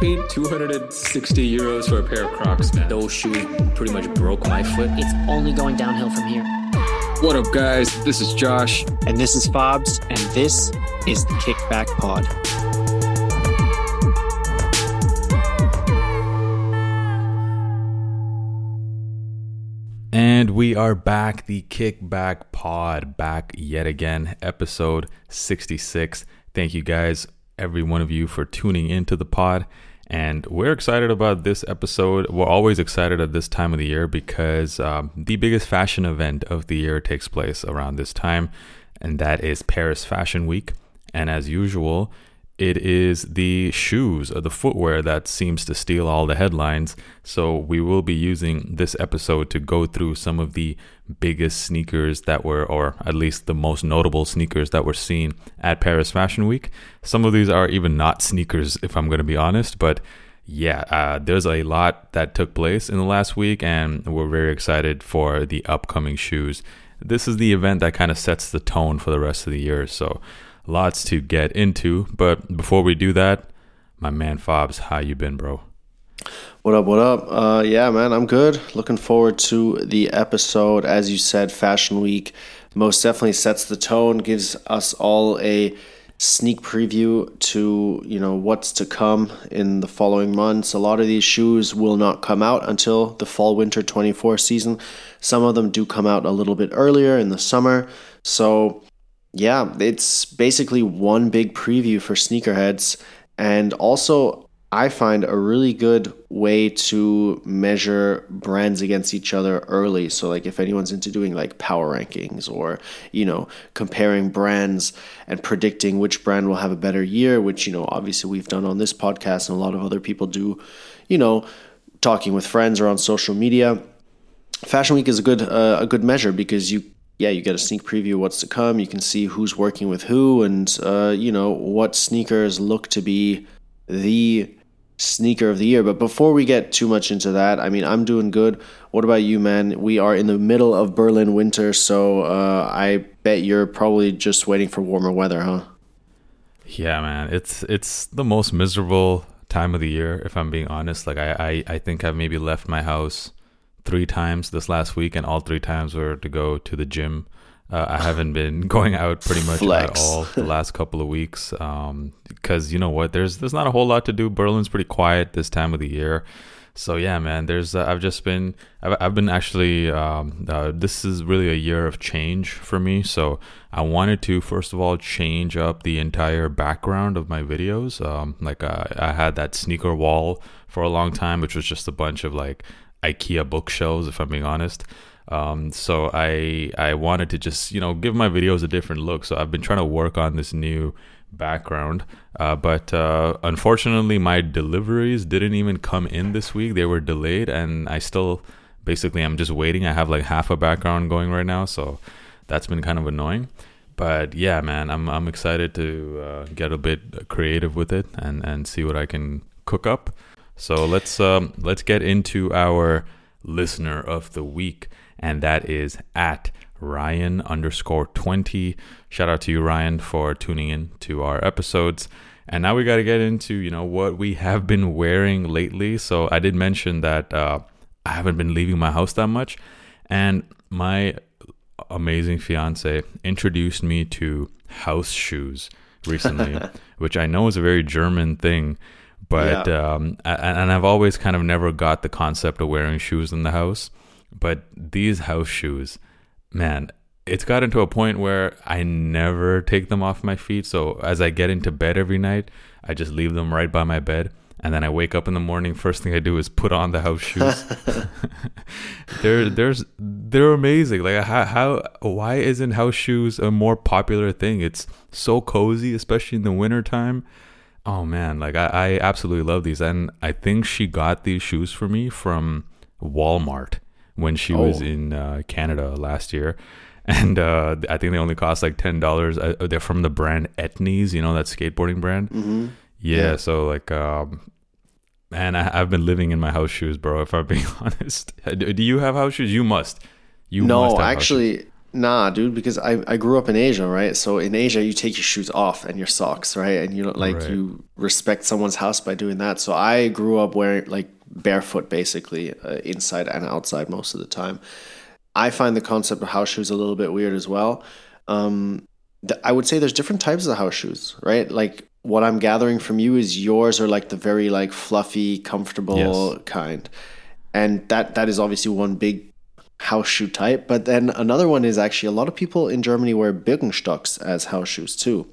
paid 260 euros for a pair of Crocs, man. Those shoes pretty much broke my foot. It's only going downhill from here. What up, guys? This is Josh. And this is Fabs, and this is the Kickback Pod. And we are back, the Kickback Pod, back yet again, episode 66. Thank you guys, every one of you, for tuning into the pod. And we're excited about this episode. We're always excited at this time of the year because um, the biggest fashion event of the year takes place around this time, and that is Paris Fashion Week. And as usual, it is the shoes or the footwear that seems to steal all the headlines. So we will be using this episode to go through some of the biggest sneakers that were, or at least the most notable sneakers that were seen at Paris Fashion Week. Some of these are even not sneakers, if I'm going to be honest, but yeah, uh, there's a lot that took place in the last week, and we're very excited for the upcoming shoes. This is the event that kind of sets the tone for the rest of the year. So lots to get into. But before we do that, my man Fabs, how you been, bro? What up, what up? Uh, yeah, man, I'm good. Looking forward to the episode. As you said, Fashion Week most definitely sets the tone, gives us all a sneak preview to you know what's to come in the following months. A lot of these shoes will not come out until the fall winter 24 season. Some of them do come out a little bit earlier in the summer. So yeah, it's basically one big preview for sneakerheads. And also, I find a really good way to measure brands against each other early. So, like, if anyone's into doing like power rankings or, you know, comparing brands and predicting which brand will have a better year, which, you know, obviously we've done on this podcast and a lot of other people do, you know, talking with friends or on social media. Fashion Week is a good uh, a good measure because you yeah, you get a sneak preview of what's to come. You can see who's working with who, and uh, you know what sneakers look to be the sneaker of the year. But before we get too much into that, I mean, I'm doing good. What about you, man? We are in the middle of Berlin winter, so uh, I bet you're probably just waiting for warmer weather, huh? Yeah, man. It's it's the most miserable time of the year, if I'm being honest. Like I, I, I think I've maybe left my house three times this last week, and all three times were to go to the gym. Uh, I haven't been going out pretty much Flex. at all the last couple of weeks because um, you know what, there's there's not a whole lot to do. Berlin's pretty quiet this time of the year, so yeah, man. There's uh, I've just been I've, I've been actually um, uh, this is really a year of change for me. So I wanted to first of all change up the entire background of my videos. Um, like uh, I had that sneaker wall for a long time, which was just a bunch of like IKEA bookshelves, if I'm being honest. Um, so I I wanted to just you know give my videos a different look. So I've been trying to work on this new background, uh, but uh, unfortunately my deliveries didn't even come in this week. They were delayed, and I still basically I'm just waiting. I have like half a background going right now, so that's been kind of annoying. But yeah, man, I'm I'm excited to uh, get a bit creative with it and and see what I can cook up. So let's um, let's get into our listener of the week, and that is at Ryan underscore twenty. Shout out to you, Ryan, for tuning in to our episodes. And now we got to get into you know what we have been wearing lately. So I did mention that uh, I haven't been leaving my house that much, and my amazing fiance introduced me to house shoes recently, which I know is a very German thing but yeah. um, and I've always kind of never got the concept of wearing shoes in the house. But these house shoes, man, it's gotten to a point where I never take them off my feet. So as I get into bed every night, I just leave them right by my bed. And then I wake up in the morning. First thing I do is put on the house shoes. they're there's they're amazing. Like how how why isn't house shoes a more popular thing? It's so cozy, especially in the wintertime. Oh man, like I, I absolutely love these, and I think she got these shoes for me from Walmart when she oh. was in uh, Canada last year, and uh, I think they only cost like ten dollars. Uh, they're from the brand Etnies, you know that skateboarding brand. Mm-hmm. Yeah, yeah, so like, um, man, I, have been living in my house shoes, bro. If I'm being honest, do you have house shoes? You must. You no, must actually, Nah, dude, because I, I grew up in Asia, right? So in Asia, you take your shoes off and your socks, right? And you like Right. you respect someone's house by doing that. So I grew up wearing like barefoot, basically, uh, inside and outside most of the time. I find the concept of house shoes a little bit weird as well. Um, th- I would say there's different types of house shoes, right? Like what I'm gathering from you is yours are like the very like fluffy, comfortable Yes. kind, and that that is obviously one big house shoe type. But then another one is actually a lot of people in Germany wear Birkenstocks as house shoes too.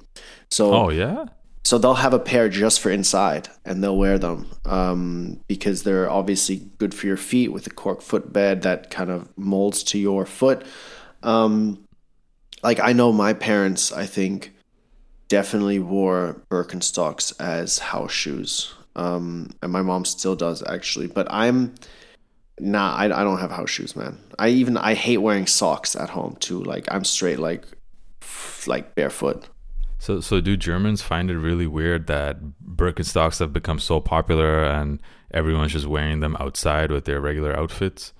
So Oh yeah. so they'll have a pair just for inside and they'll wear them um, because they're obviously good for your feet with a cork footbed that kind of molds to your foot. Um, like I know my parents, I think, definitely wore Birkenstocks as house shoes. Um, and my mom still does actually, but I'm nah, I, I don't have house shoes, man. I even I hate wearing socks at home too. Like I'm straight like like barefoot. So so do Germans find it really weird that Birkenstocks have become so popular and everyone's just wearing them outside with their regular outfits?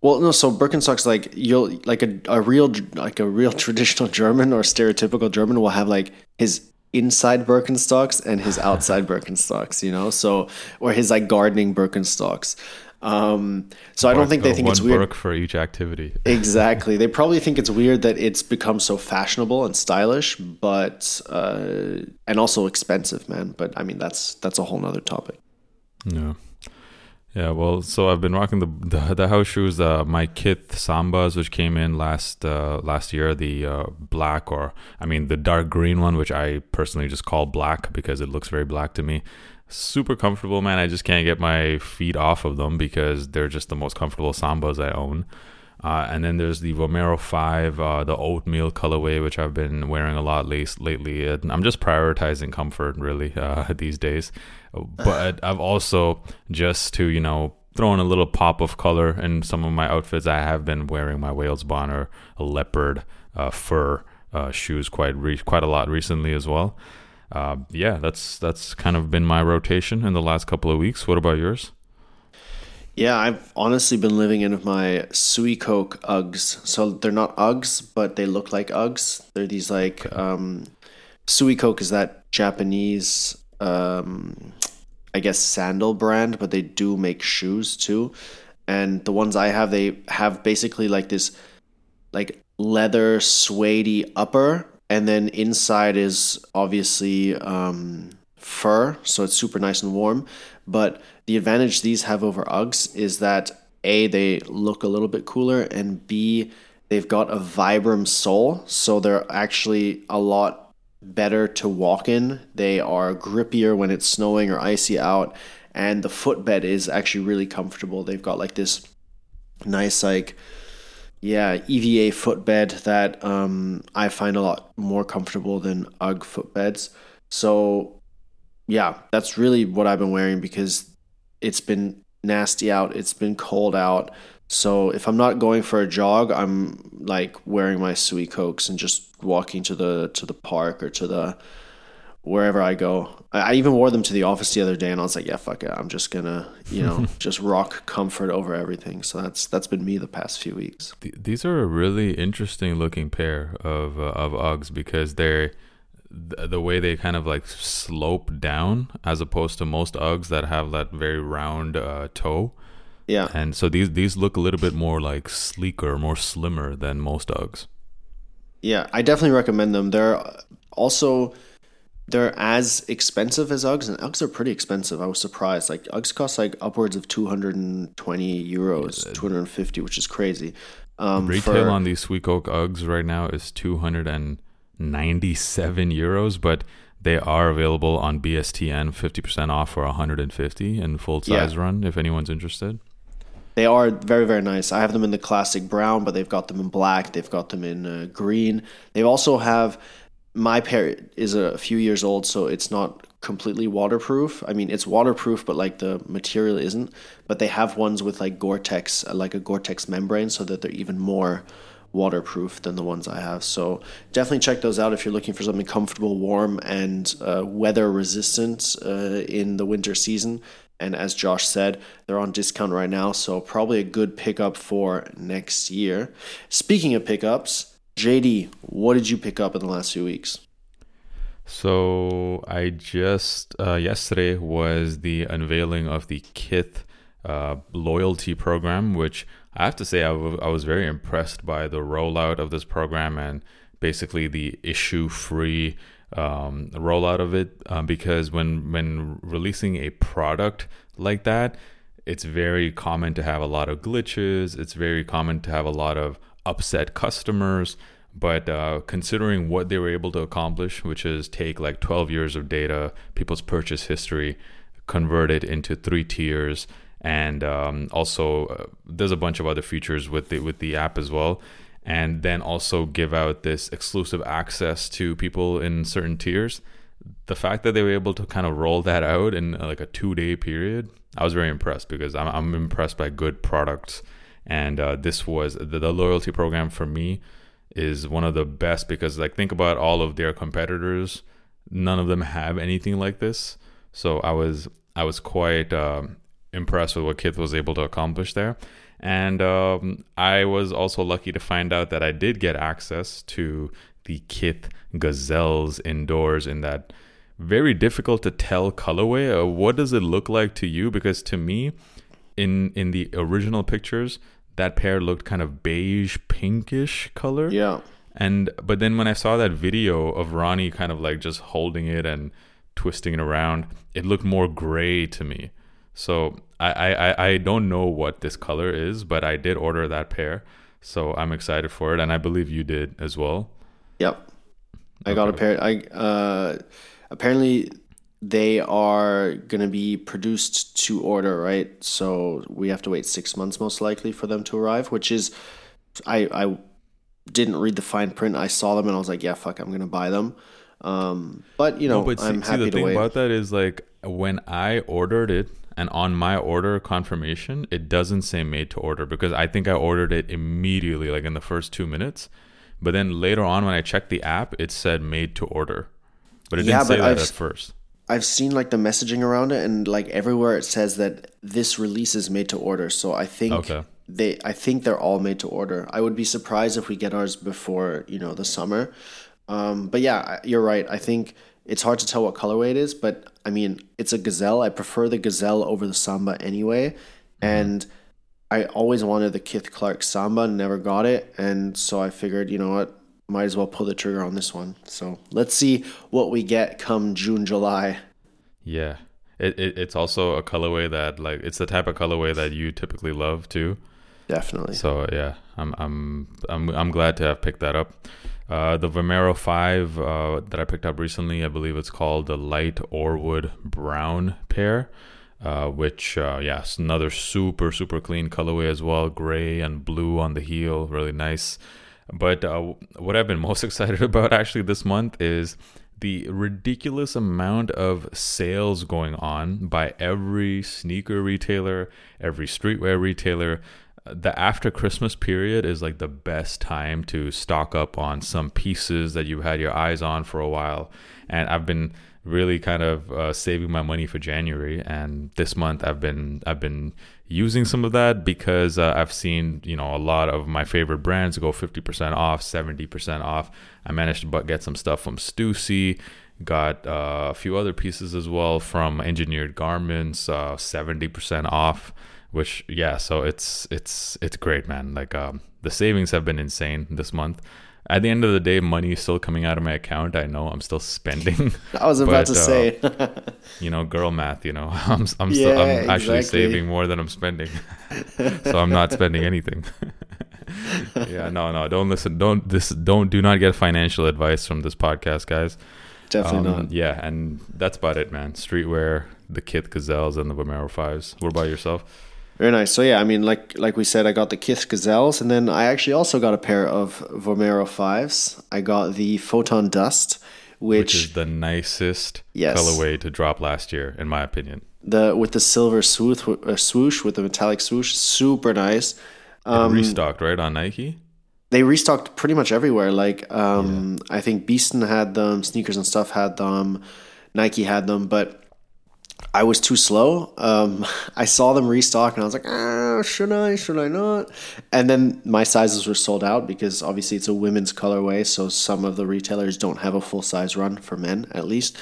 Well, no. So Birkenstocks, like you'll like a, a real like a real traditional German or stereotypical German will have like his inside Birkenstocks and his outside Birkenstocks. You know, so or his like gardening Birkenstocks. Um, so I don't think they think it's weird. Birk for each activity. Exactly. They probably think it's weird that it's become so fashionable and stylish, but uh, and also expensive, man. But I mean, that's that's a whole nother topic. Yeah. Yeah, well, so I've been rocking the the, the house shoes, uh, my Kith Sambas, which came in last uh, last year, the uh, black or I mean the dark green one, which I personally just call black because it looks very black to me. Super comfortable, man. I just can't get my feet off of them because they're just the most comfortable Sambas I own. Uh, and then there's the Vomero 5, uh, the oatmeal colorway, which I've been wearing a lot late, lately. And I'm just prioritizing comfort, really, uh, these days. But I've also, just to, you know, throw in a little pop of color in some of my outfits, I have been wearing my Wales Bonner leopard uh, fur uh, shoes quite re- quite a lot recently as well. Uh, yeah, that's that's kind of been my rotation in the last couple of weeks. What about yours? Yeah, I've honestly been living in my Suicoke Uggs. So they're not Uggs, but they look like Uggs. They're these like um, Suicoke is that Japanese, um, I guess, sandal brand, but they do make shoes too. And the ones I have, they have basically like this, like leather suede upper, and then inside is obviously um, fur, so it's super nice and warm. But the advantage these have over Uggs is that A, they look a little bit cooler, and B, they've got a Vibram sole, so they're actually a lot better to walk in. They are grippier when it's snowing or icy out, and the footbed is actually really comfortable. They've got like this nice, like, yeah, EVA footbed that um, I find a lot more comfortable than UGG footbeds. So, yeah, that's really what I've been wearing because it's been nasty out. It's been cold out. So if I'm not going for a jog, I'm like wearing my Suicokes and just walking to the to the park or to the wherever I go. I, even wore them to the office the other day, and I was like, yeah, fuck it, I'm just gonna you know just rock comfort over everything. So that's that's been me the past few weeks. Th- these are a really interesting looking pair of uh, of Uggs because they're the way they kind of like slope down as opposed to most Uggs that have that very round uh, toe. Yeah, And so these these look a little bit more like sleeker, more slimmer than most Uggs. yeah, I definitely recommend them. They're also they're as expensive as Uggs, and Uggs are pretty expensive. I was surprised. Like Uggs cost like upwards of two hundred and twenty euros, two hundred and fifty, which is crazy. Um, Retail for- on these Suicoke Uggs right now is 297 euros, but they are available on BSTN 50% off for 150 in full size Yeah. run if anyone's interested. They are very, very nice. I have them in the classic brown, but they've got them in black. They've got them in uh, green. They also have my pair is a few years old, so it's not completely waterproof. I mean, it's waterproof, but like the material isn't. But they have ones with like Gore-Tex, like a Gore-Tex membrane, so that they're even more waterproof than the ones I have. So definitely check those out if you're looking for something comfortable, warm, and uh, weather resistant uh, in the winter season. And as Josh said, they're on discount right now, so probably a good pickup for next year. Speaking of pickups, JD, what did you pick up in the last few weeks? So I just uh, yesterday was the unveiling of the Kith uh, loyalty program, which I have to say I, w- I was very impressed by the rollout of this program and basically the issue-free um, rollout of it. Um, because when when releasing a product like that, it's very common to have a lot of glitches. It's very common to have a lot of upset customers. But uh, considering what they were able to accomplish, which is take like 12 years of data, people's purchase history, convert it into three tiers, and um, also uh, there's a bunch of other features with the with the app as well and then also give out this exclusive access to people in certain tiers the fact that they were able to kind of roll that out in uh, like a two day period i was very impressed because i'm, I'm impressed by good products and uh, this was the, the loyalty program for me is one of the best because like think about all of their competitors none of them have anything like this so i was i was quite um, impressed with what Kith was able to accomplish there. And um, I was also lucky to find out that I did get access to the Kith Gazelles indoors in that very difficult to tell colorway. Uh, what does it look like to you? Because to me, in in the original pictures, that pair looked kind of beige pinkish color. Yeah. And but then when I saw that video of Ronnie kind of like just holding it and twisting it around, it looked more gray to me. So I, I, I don't know what this color is, but I did order that pair. So I'm excited for it. And I believe you did as well. Yep. I okay. got a pair. I uh, apparently they are going to be produced to order, right? So we have to wait six months most likely for them to arrive, which is I I didn't read the fine print. I saw them and I was like, yeah, fuck, I'm going to buy them. Um, but you know, no, but I'm see, happy see, the thing wait. about that is like when I ordered it, and on my order confirmation, it doesn't say made to order because I think I ordered it immediately, like in the first two minutes. But then later on, when I checked the app, it said made to order, but it yeah, didn't say that I've, at first. I've seen like the messaging around it, and like everywhere it says that this release is made to order. So I think okay. they, I think they're all made to order. I would be surprised if we get ours before you know the summer. Um, but yeah, you're right. I think it's hard to tell what colorway it is, but I mean, it's a gazelle. I prefer the gazelle over the samba anyway. And I always wanted the Kith Clark samba, never got it. And so I figured, you know what, might as well pull the trigger on this one. So let's see what we get come June, July. Yeah. It, it it's also a colorway that like it's the type of colorway that you typically love too. Definitely. So yeah, I'm I'm I'm I'm glad to have picked that up. Uh, the Vomero 5 uh, that I picked up recently, I believe it's called the Light Orewood Brown pair, uh, which, uh, yes, another super, super clean colorway as well. Gray and blue on the heel, really nice. But uh, what I've been most excited about actually this month is the ridiculous amount of sales going on by every sneaker retailer, every streetwear retailer the after Christmas period is like the best time to stock up on some pieces that you've had your eyes on for a while. And I've been really kind of uh, saving my money for January, and this month I've been I've been using some of that because uh, I've seen you know a lot of my favorite brands go 50% off, 70% off. I managed to get some stuff from Stussy, got uh, a few other pieces as well from Engineered Garments, 70% uh, off which yeah so it's it's it's great man like um the savings have been insane this month at the end of the day money is still coming out of my account. I know i'm still spending. I was about but, to uh, say. you know girl math you know. I'm, I'm yeah, still i'm actually saving more than i'm spending. So i'm not spending anything. Yeah no no don't listen don't this don't do not get financial advice from this podcast guys. Definitely um, not. yeah and that's about it man. Streetwear the kith gazelles and the vomero fives. What about yourself very nice. So yeah, I mean, like like we said, I got the Kith Gazelles, and then I actually also got a pair of Vomero fives. I got the Photon Dust, which, which is the nicest yes. colorway to drop last year, in my opinion. The with the silver swoosh, uh, swoosh with the metallic swoosh, super nice. Um, restocked right on Nike. they restocked pretty much everywhere. Like um, I think Beeston had them, sneakers and stuff had them, Nike had them, but I was too slow. Um, I saw them restock and I was like, ah, should I? Should I not? And then my sizes were sold out because obviously it's a women's colorway, so some of the retailers don't have a full size run for men at least.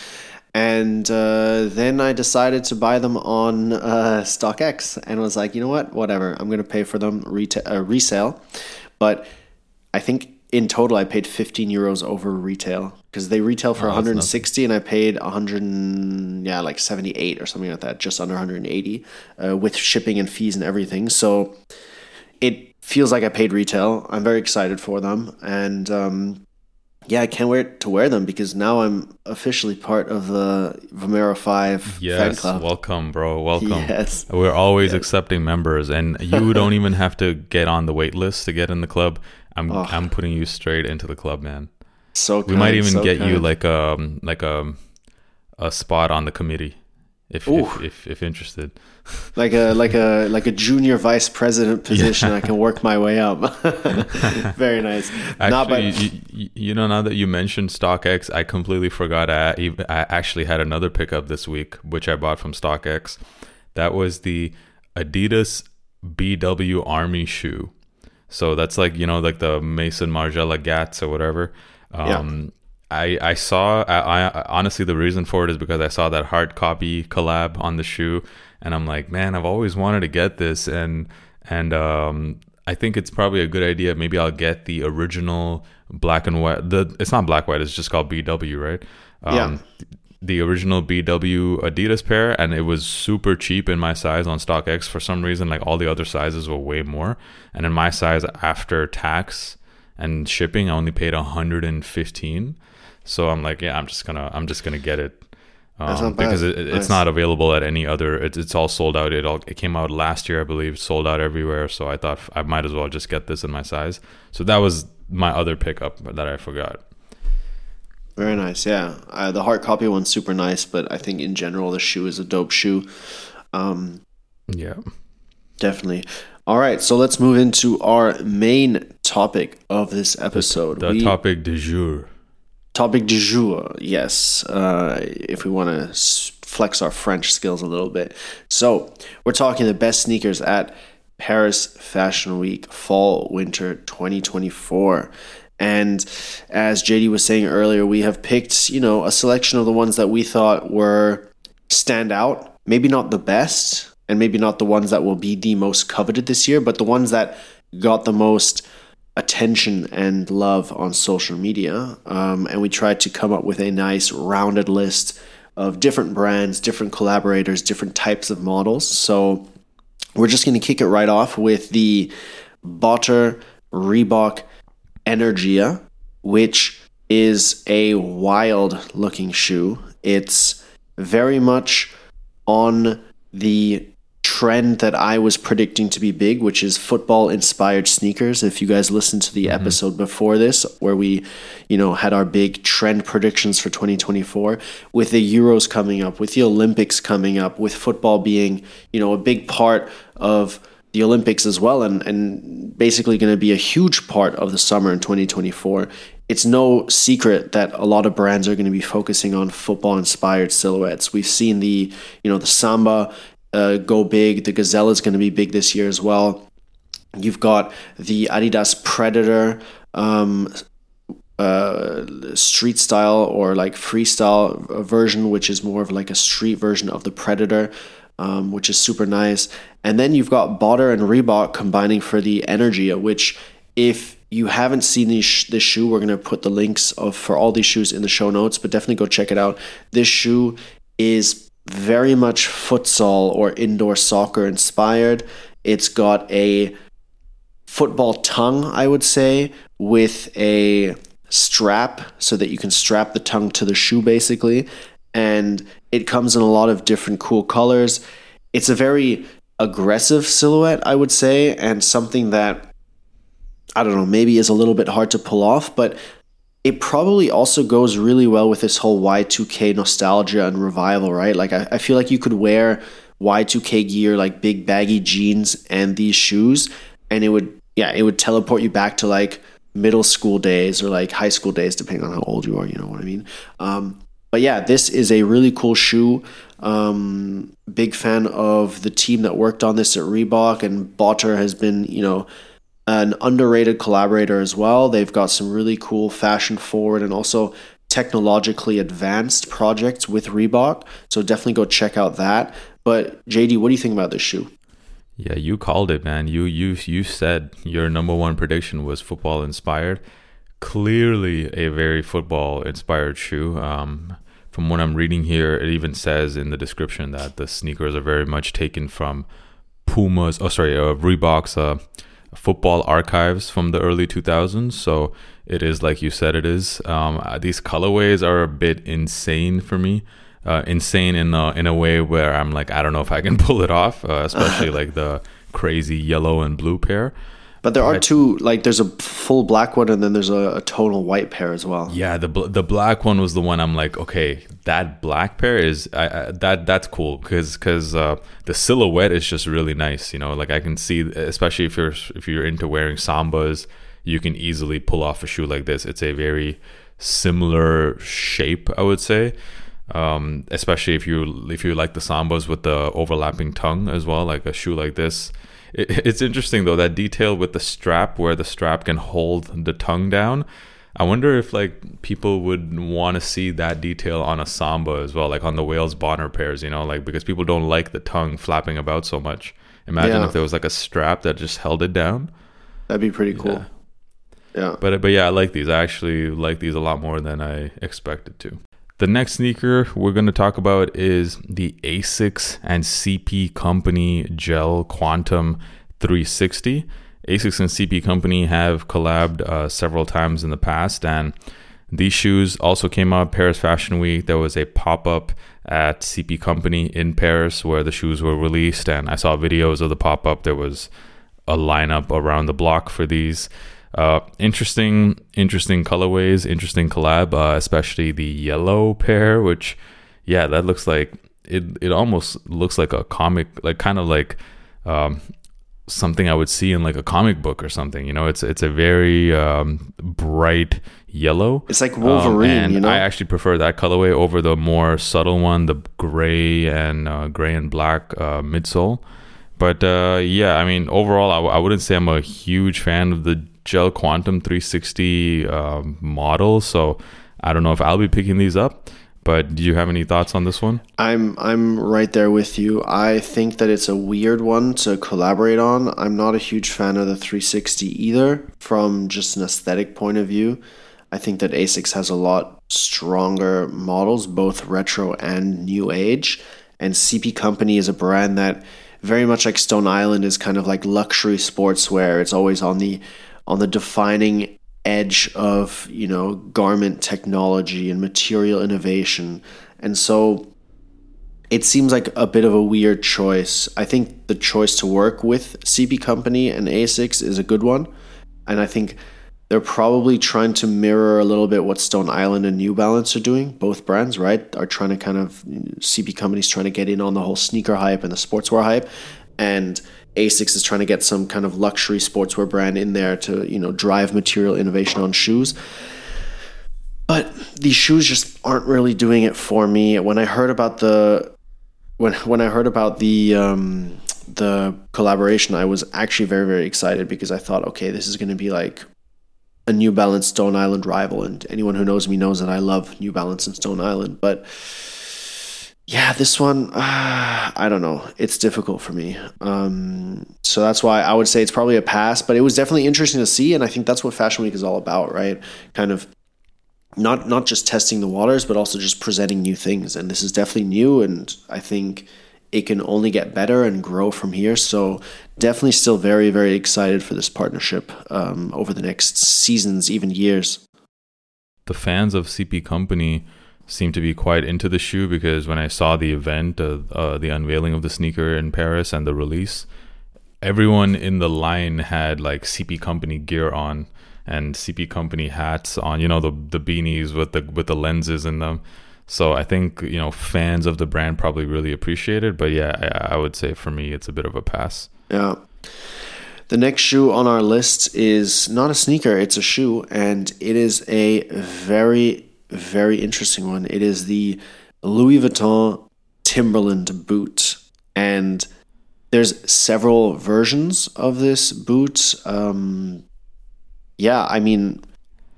And uh, then I decided to buy them on uh, StockX and was like, you know what? Whatever. I'm going to pay for them reta- uh, resale. But I think in total I paid 15 euros over retail because they retail for Oh, 160 and I paid 100 yeah like 78 or something like that just under 180 uh, with shipping and fees and everything so it feels like I paid retail I'm very excited for them and um, yeah I can't wait to wear them because now I'm officially part of the Vomero 5 fan club welcome, bro. Welcome. Yes. We're always accepting members, and you don't even have to get on the wait list to get in the club. I'm Oh. I'm putting you straight into the club, man. so We might even so get you like um like a a spot on the committee, if if, if if interested. like a like a like a junior vice president position. I can work my way up. Very nice. Actually, Nah, but you, you, you know, now that you mentioned StockX, I completely forgot. I, I actually had another pickup this week, which I bought from StockX. That was the Adidas BW Army shoe. So that's like you know, like the Maison Margiela Gats or whatever. Um, I I saw. I, I honestly, the reason for it is because I saw that hard copy collab on the shoe, and I'm like, man, I've always wanted to get this, and and um, I think it's probably a good idea. Maybe I'll get the original black and white. The it's not black white. It's just called BW, right? Um, Yeah. The original BW Adidas pair, and it was super cheap in my size on StockX. For some reason, like all the other sizes were way more, and in my size, after tax and shipping, I only paid 115. So I'm like, yeah, I'm just gonna, I'm just gonna get it. Um, because it, it- Nice. it's not available at any other. It's, it's all sold out. It all it came out last year, I believe, sold out everywhere. So I thought I might as well just get this in my size. So that was my other pickup that I forgot. Very nice. Yeah, uh, the hard copy one's super nice, but I think in general the shoe is a dope shoe. Um, Yeah. definitely. All right, so let's move into our main topic of this episode. The We- topic du jour. Topic du jour, yes. Uh, if we want to flex our French skills a little bit. So, we're talking the best sneakers at Paris Fashion Week, fall, winter 2024. And as JD was saying earlier, we have picked, you know, a selection of the ones that we thought were stand out. Maybe not the best, and maybe not the ones that will be the most coveted this year, but the ones that got the most attention and love on social media. Um, and we tried to come up with a nice rounded list of different brands, different collaborators, different types of models. So we're just going to kick it right off with the Botter Reebok Energia, which is a wild looking shoe. It's very much on the trend that I was predicting to be big, which is football inspired sneakers. If you guys listened to the mm-hmm. episode before this, where we, you know, had our big trend predictions for 2024, with the Euros coming up, with the Olympics coming up, with football being, you know, a big part of the Olympics as well, and, and basically going to be a huge part of the summer in 2024. It's no secret that a lot of brands are going to be focusing on football inspired silhouettes. We've seen the, you know, the Samba uh, go big. The Gazelle is going to be big this year as well. You've got the Adidas Predator um, uh, street style or like freestyle version, which is more of like a street version of the Predator, um, which is super nice. And then you've got Botter and Reebok combining for the energy, which if you haven't seen these, this shoe, we're going to put the links of for all these shoes in the show notes, but definitely go check it out. This shoe is very much futsal or indoor soccer inspired. It's got a football tongue, I would say, with a strap so that you can strap the tongue to the shoe basically. And it comes in a lot of different cool colors. It's a very aggressive silhouette, I would say, and something that I don't know, maybe is a little bit hard to pull off, but it probably also goes really well with this whole Y2K nostalgia and revival, right? Like, I, I feel like you could wear Y2K gear, like big baggy jeans and these shoes, and it would, yeah, it would teleport you back to like middle school days or like high school days, depending on how old you are. You know what I mean? Um, but yeah, this is a really cool shoe. Um, big fan of the team that worked on this at Reebok, and Botter has been, you know, an underrated collaborator as well. They've got some really cool fashion forward and also technologically advanced projects with Reebok. So definitely go check out that. But JD, what do you think about this shoe? Yeah, you called it, man. You you you said your number one prediction was football inspired. Clearly, a very football inspired shoe. Um, from what I'm reading here, it even says in the description that the sneakers are very much taken from Puma's. Oh, sorry, uh, Reebok's uh, football archives from the early 2000s. So it is like you said it is. Um, these colorways are a bit insane for me uh, insane in a, in a way where I'm like, I don't know if I can pull it off, uh, especially like the crazy yellow and blue pair. But there are two, like there's a full black one and then there's a, a tonal white pair as well. Yeah, the the black one was the one I'm like, okay, that black pair is I, I, that that's cool because because uh, the silhouette is just really nice. You know, like I can see, especially if you're if you're into wearing sambas, you can easily pull off a shoe like this. It's a very similar shape, I would say um, especially if you if you like the sambas with the overlapping tongue as well, like a shoe like this. It, it's interesting though that detail with the strap where the strap can hold the tongue down. I wonder if like people would want to see that detail on a samba as well, like on the Wales Bonner pairs, you know, like because people don't like the tongue flapping about so much. Imagine yeah. if there was like a strap that just held it down. That'd be pretty cool. Yeah. yeah. But but yeah, I like these. I actually like these a lot more than I expected to. The next sneaker we're going to talk about is the ASICS and CP Company Gel Quantum 360. ASICS and CP Company have collabed uh, several times in the past, and these shoes also came out Paris Fashion Week. There was a pop up at CP Company in Paris where the shoes were released, and I saw videos of the pop up. There was a lineup around the block for these. Uh, interesting, interesting colorways, interesting collab, uh, especially the yellow pair, which, yeah, that looks like it. It almost looks like a comic, like kind of like um, something I would see in like a comic book or something. You know, it's it's a very um, bright yellow. It's like Wolverine. Um, and you know, I actually prefer that colorway over the more subtle one, the gray and uh, gray and black uh, midsole. But uh, yeah, I mean, overall, I w- I wouldn't say I'm a huge fan of the Gel Quantum 360 uh, model. So I don't know if I'll be picking these up. But do you have any thoughts on this one? I'm I'm right there with you. I think that it's a weird one to collaborate on. I'm not a huge fan of the 360 either from just an aesthetic point of view. I think that ASICS has a lot stronger models, both retro and new age. And CP Company is a brand that very much like Stone Island is kind of like luxury sportswear. It's always on the on the defining edge of you know garment technology and material innovation. And so it seems like a bit of a weird choice. I think the choice to work with cp company and asics is a good one. And i think they're probably trying to mirror a little bit what stone island and new balance are doing. Both brands right are trying to kind of cp companies trying to get in on the whole sneaker hype and the sportswear hype and Asics is trying to get some kind of luxury sportswear brand in there to you know drive material innovation on shoes. But these shoes just aren't really doing it for me. When I heard about the when when I heard about the um, the collaboration, I was actually very very excited because I thought, okay, this is going to be like a New Balance Stone Island rival, and anyone who knows me knows that I love New Balance and Stone Island, but yeah, this one, uh, I don't know. It's difficult for me. Um, so that's why I would say it's probably a pass, but it was definitely interesting to see. And I think that's what Fashion Week is all about, right? Kind of not, not just testing the waters, but also just presenting new things. And this is definitely new. And I think it can only get better and grow from here. So definitely still very, very excited for this partnership um, over the next seasons, even years. The fans of CP Company seemed to be quite into the shoe because when I saw the event, uh, uh, the unveiling of the sneaker in Paris and the release, everyone in the line had like CP Company gear on and CP Company hats on. You know the the beanies with the with the lenses in them. So I think you know fans of the brand probably really appreciate it. But yeah, I, I would say for me it's a bit of a pass. Yeah. The next shoe on our list is not a sneaker, it's a shoe, and it is a very, very interesting one. It is the Louis Vuitton Timberland boot. And there's several versions of this boot. Um, yeah, I mean,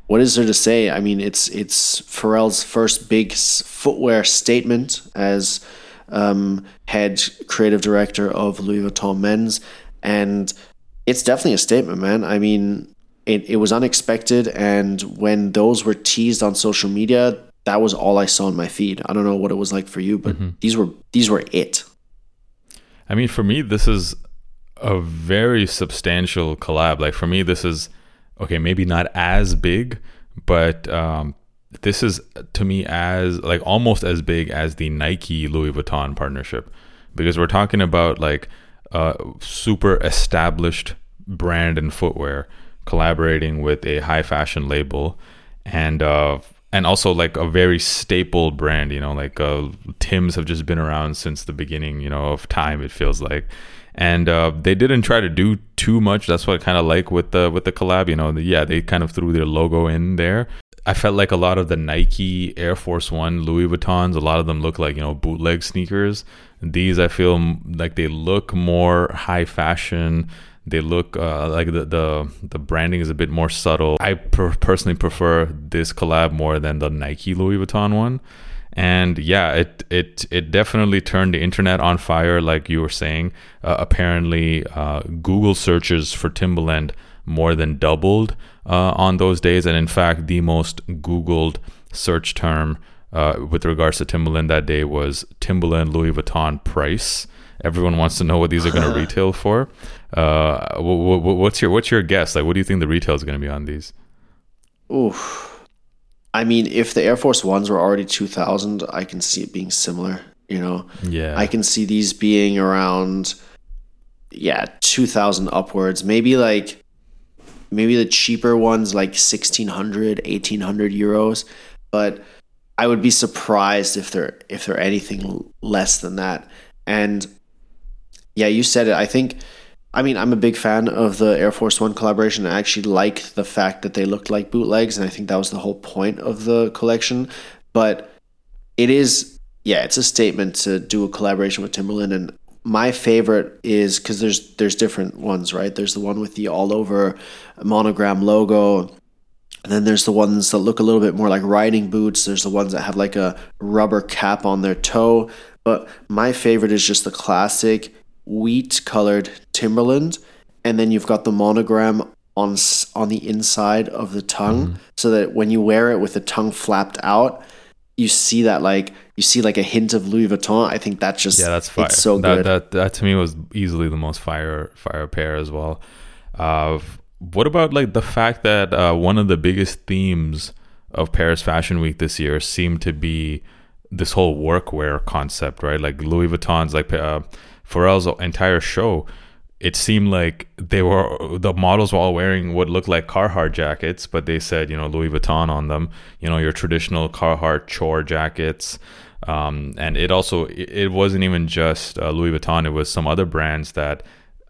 what is there to say? I mean, it's it's Pharrell's first big footwear statement as um, head creative director of Louis Vuitton Men's, and it's definitely a statement, man. I mean, it, it was unexpected, and when those were teased on social media, that was all I saw in my feed. I don't know what it was like for you, but mm-hmm. these were these were it. I mean, for me, this is a very substantial collab. Like for me, this is okay, maybe not as big, but um, this is to me as like almost as big as the Nike Louis Vuitton partnership because we're talking about like a super established brand in footwear collaborating with a high fashion label and uh, and also like a very staple brand you know like uh, tim's have just been around since the beginning you know of time it feels like. And uh, they didn't try to do too much. That's what i kind of like with the with the collab you know the, yeah they kind of threw their logo in there. I felt like a lot of the nike air force one louis vuittons a lot of them look like you know bootleg sneakers. These i feel like they look more high fashion they look uh, like the, the the branding is a bit more subtle. I per- personally prefer this collab more than the Nike Louis Vuitton one. And yeah, it it it definitely turned the internet on fire, like you were saying. Uh, apparently, uh, Google searches for Timberland more than doubled uh, on those days, and in fact, the most Googled search term uh, with regards to Timberland that day was Timberland Louis Vuitton price. Everyone wants to know what these are going to retail for. Uh, what's your what's your guess? Like, what do you think the retail is going to be on these? Oof. I mean, if the Air Force Ones were already two thousand, I can see it being similar. You know, yeah, I can see these being around, yeah, two thousand upwards. Maybe like, maybe the cheaper ones like 1600, 1800 euros, but I would be surprised if they're if they're anything less than that. And yeah, you said it. I think. I mean, I'm a big fan of the Air Force One collaboration. I actually like the fact that they looked like bootlegs, and I think that was the whole point of the collection. But it is, yeah, it's a statement to do a collaboration with Timberland. And my favorite is because there's there's different ones, right? There's the one with the all over monogram logo. And then there's the ones that look a little bit more like riding boots. There's the ones that have like a rubber cap on their toe. But my favorite is just the classic wheat colored Timberland, and then you've got the monogram on on the inside of the tongue, mm so that when you wear it with the tongue flapped out, you see that like you see like a hint of Louis Vuitton. I think that's just yeah, that's fire. It's so that, good. That, that to me was easily the most fire fire pair as well. Uh, what about like the fact that uh, one of the biggest themes of Paris Fashion Week this year seemed to be this whole workwear concept, right? Like Louis Vuitton's like uh, Pharrell's entire show, it seemed like they were the models were all wearing what looked like Carhartt jackets, but they said you know Louis Vuitton on them. You know your traditional Carhartt chore jackets. Um, and it also it wasn't even just uh, Louis Vuitton; it was some other brands that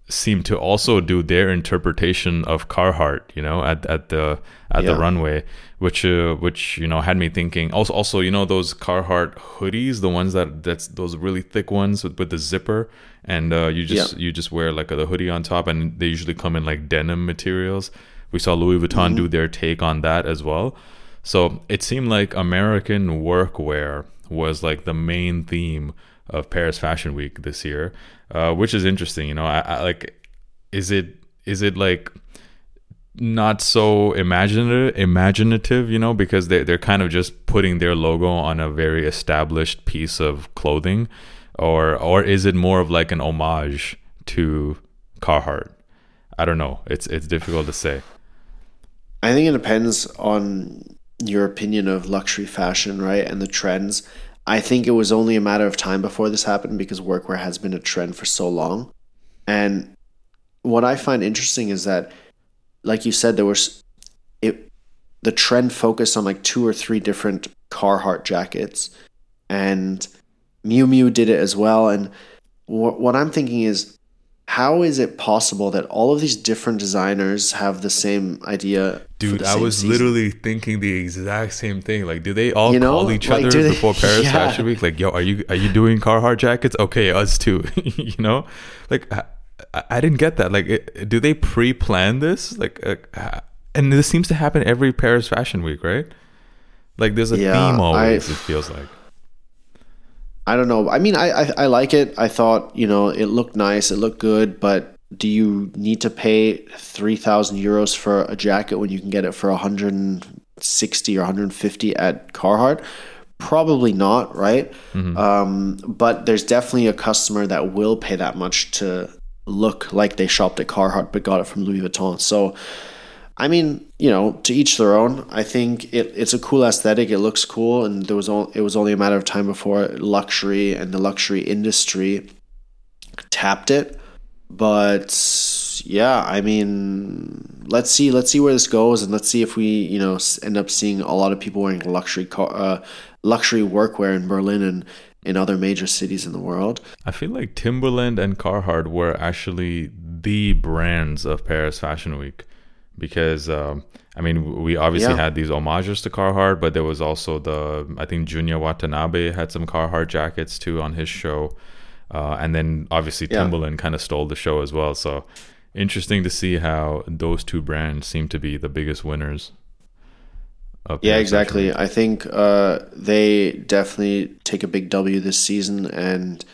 seemed to also do their interpretation of Carhartt, you know, at, at the at yeah. the runway, which uh, which you know had me thinking. Also, also you know those Carhartt hoodies, the ones that that's those really thick ones with, with the zipper, and uh, you just yeah. you just wear like a, the hoodie on top, and they usually come in like denim materials. We saw Louis Vuitton mm-hmm. do their take on that as well. So it seemed like American workwear was like the main theme of Paris Fashion Week this year, uh, which is interesting. You know, I, I, like, is it is it like not so imaginative imaginative you know because they, they're kind of just putting their logo on a very established piece of clothing or or is it more of like an homage to Carhartt? I don't know. It's it's difficult to say. I think it depends on your opinion of luxury fashion right and the trends. I think it was only a matter of time before this happened because workwear has been a trend for so long. And what I find interesting is that, like you said, there was it the trend focused on like two or three different Carhartt jackets, and Miu Miu did it as well. And wh- what I'm thinking is, how is it possible that all of these different designers have the same idea? for Dude, I was season? literally thinking the exact same thing. Like, do they all You know, call each like, other they- before Paris Yeah. Fashion Week? Like, yo, are you are you doing Carhartt jackets? Okay, us too. you know, like I, I- didn't get that. Like, it, do they pre-plan this? Like, uh, and this seems to happen every Paris Fashion Week, right? Like, there's a Yeah, theme always. I- it feels like. I don't know. I mean, I, I I like it. I thought you know it looked nice. It looked good, but do you need to pay three thousand euros for a jacket when you can get it for hundred and sixty or hundred and fifty at Carhartt? Probably not, right? Um, but there's definitely a customer that will pay that much to look like they shopped at Carhartt but got it from Louis Vuitton. So. I mean, you know, to each their own. I think it, it's a cool aesthetic. It looks cool, and there was all, it was only a matter of time before luxury and the luxury industry tapped it. But yeah, I mean, let's see, let's see where this goes, and let's see if we, you know, end up seeing a lot of people wearing luxury car, uh, luxury workwear in Berlin and in other major cities in the world. I feel like Timberland and Carhartt were actually the brands of Paris Fashion Week because um, I mean we obviously Yeah. had these homages to Carhartt, but there was also the I think Junya Watanabe had some Carhartt jackets too on his show, uh, and then obviously Yeah. Timberland kind of stole the show as well. So interesting to see how those two brands seem to be the biggest winners. Yeah, exactly. I think uh, they definitely take a big W this season, and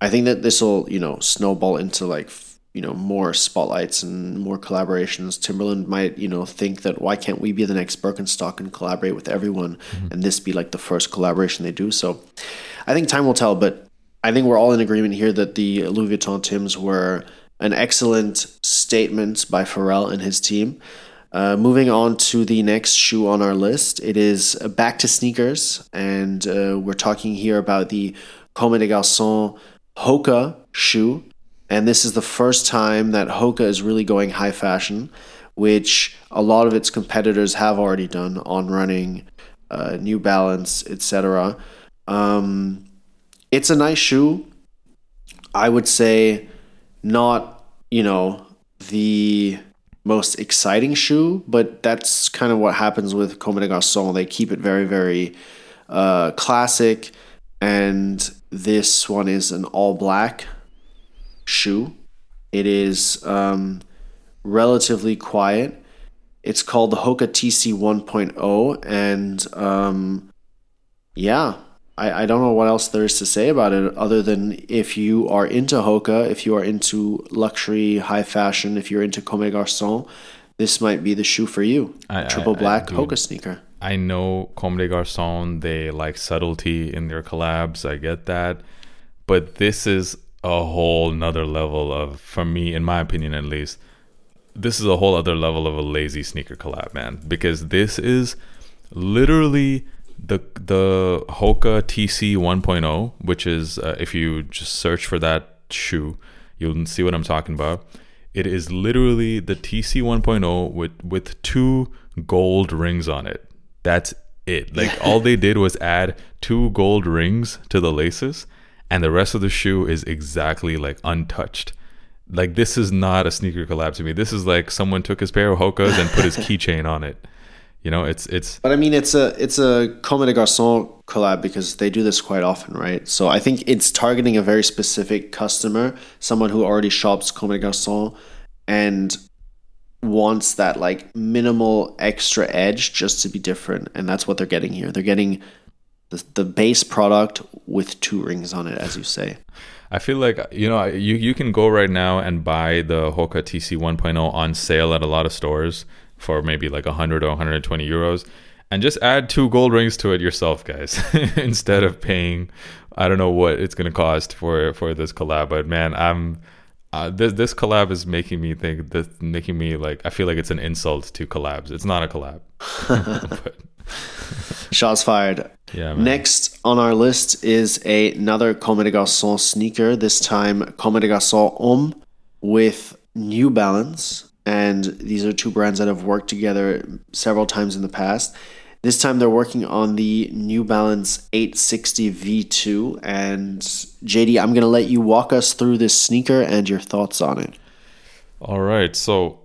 I think that this will, you know, snowball into like you know more spotlights and more collaborations. Timberland might, you know, think that why can't we be the next Birkenstock and collaborate with everyone, and this be like the first collaboration they do. So, I think time will tell, but I think we're all in agreement here that the Louis Vuitton Tims were an excellent statement by Pharrell and his team. Uh, moving on to the next shoe on our list, it is back to sneakers, and uh, we're talking here about the Comme des Garçons Hoka shoe. And this is the first time that Hoka is really going high fashion, which a lot of its competitors have already done on running, uh, New Balance, etc. Um, it's a nice shoe. I would say not, you know, the most exciting shoe, but that's kind of what happens with Comme des Garçons. They keep it very, very uh, classic, and this one is an all black shoe. It is um, relatively quiet. It's called the Hoka TC 1.0, and um, yeah, I, I don't know what else there is to say about it other than if you are into Hoka, if you are into luxury, high fashion, if you're into Comme Garçon, this might be the shoe for you. I- Triple I black do- Hoka sneaker. I know Comme des Garçons, they like subtlety in their collabs. I get that. But this is a whole nother level of, for me, in my opinion at least, this is a whole other level of a lazy sneaker collab, man. Because this is literally the the Hoka TC 1.0, which is, uh, if you just search for that shoe, you'll see what I'm talking about. It is literally the TC 1.0 with with two gold rings on it. That's it. Like all they did was add two gold rings to the laces, and the rest of the shoe is exactly like untouched. Like this is not a sneaker collab to me. This is like someone took his pair of Hokas and put his keychain on it. You know, it's it's But I mean, it's a it's a Comme des Garçons collab because they do this quite often, right? So I think it's targeting a very specific customer, someone who already shops Comme des Garçons and wants that like minimal extra edge just to be different, and that's what they're getting here. They're getting the, the base product with two rings on it, as you say. I feel like you know you you can go right now and buy the Hoka TC 1.0 on sale at a lot of stores for maybe like 100 or 120 euros and just add two gold rings to it yourself guys instead of paying I don't know what it's going to cost for for this collab but man I'm uh, this this collab is making me think this making me like I feel like it's an insult to collabs. It's not a collab. but, Shots fired. yeah, man. Next on our list is a, another Comme des Garçons sneaker, this time Comme des Garçons Homme with New Balance. And these are two brands that have worked together several times in the past. This time they're working on the New Balance 860 V2. And JD, I'm going to let you walk us through this sneaker and your thoughts on it. All right. So,